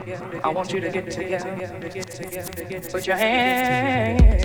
together. I want you to get together, get together, get Put your hands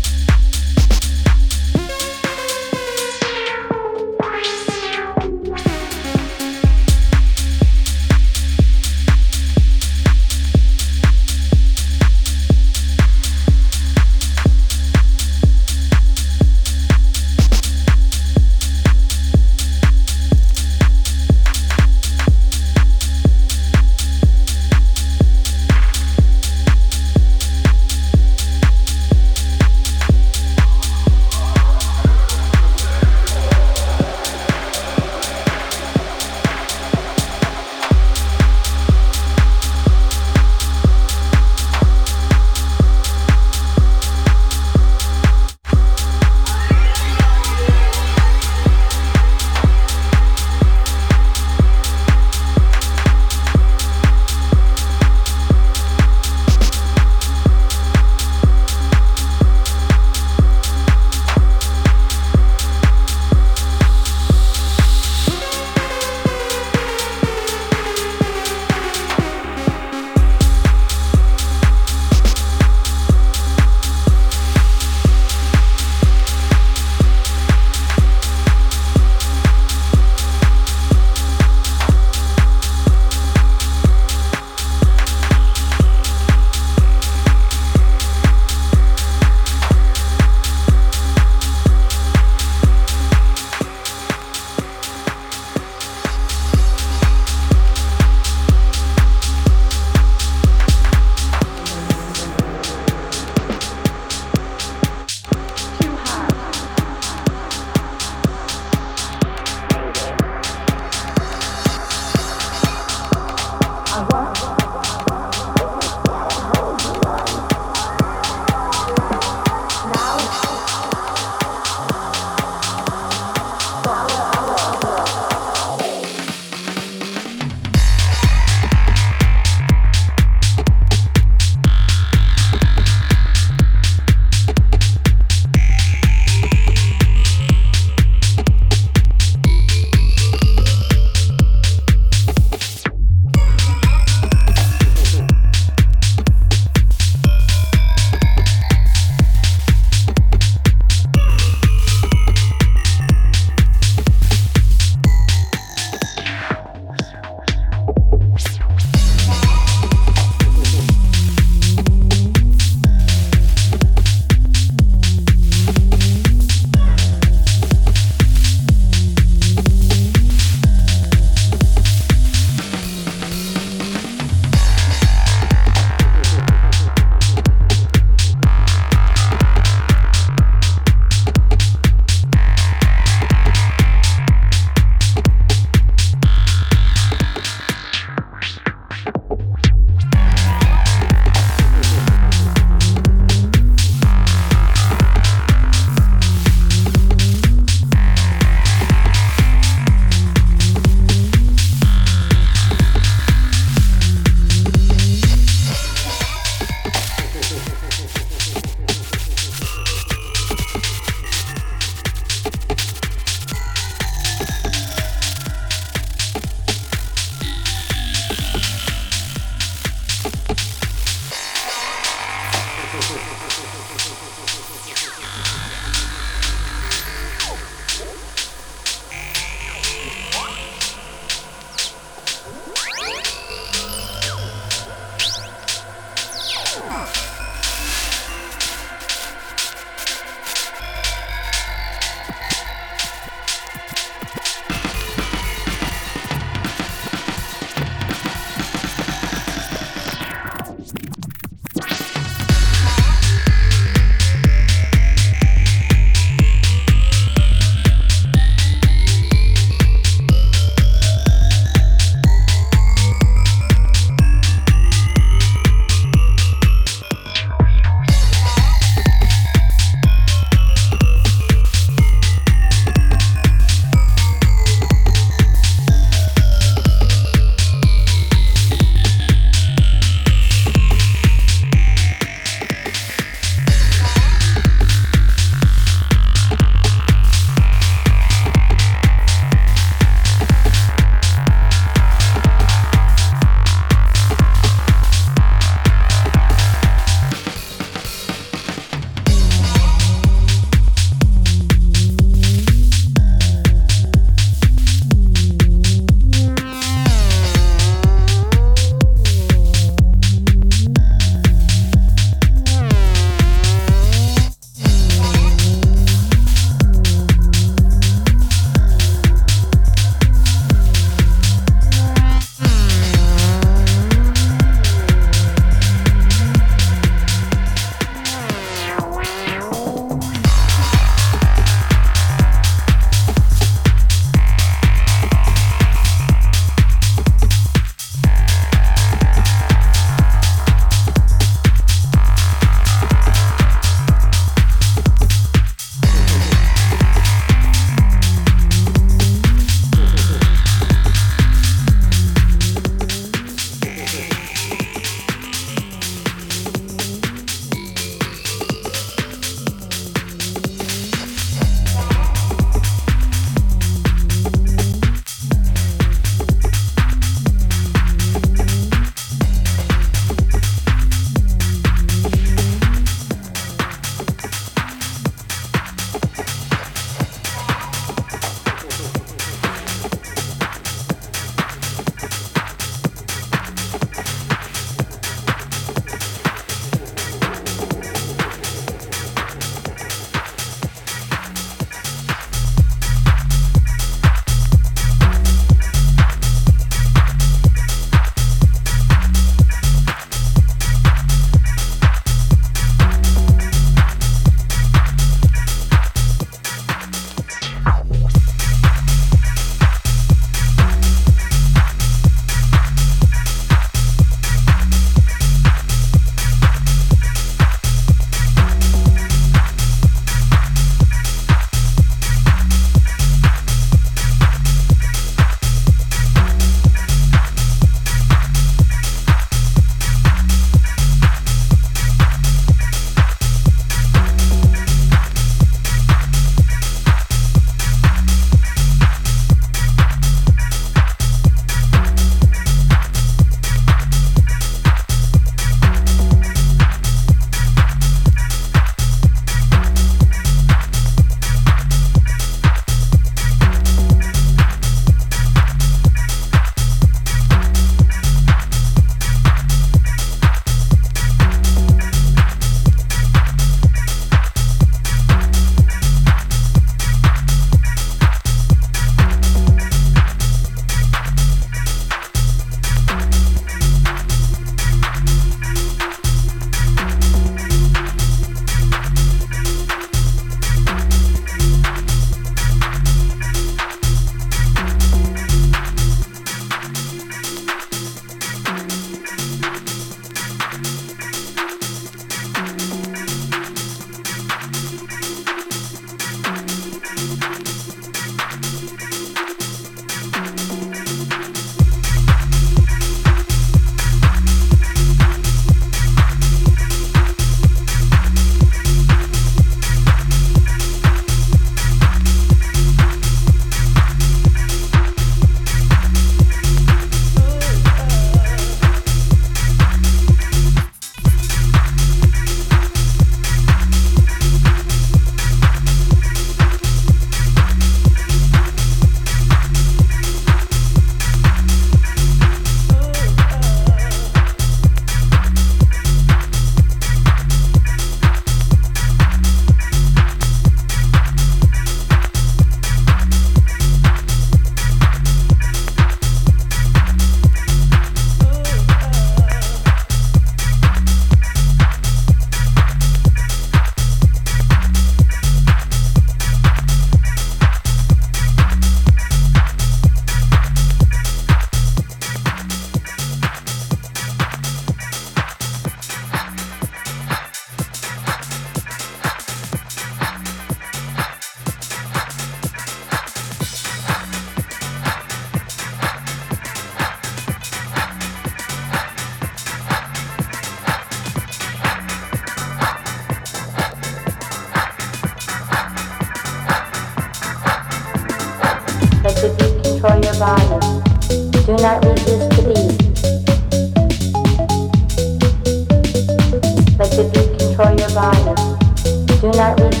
body.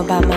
about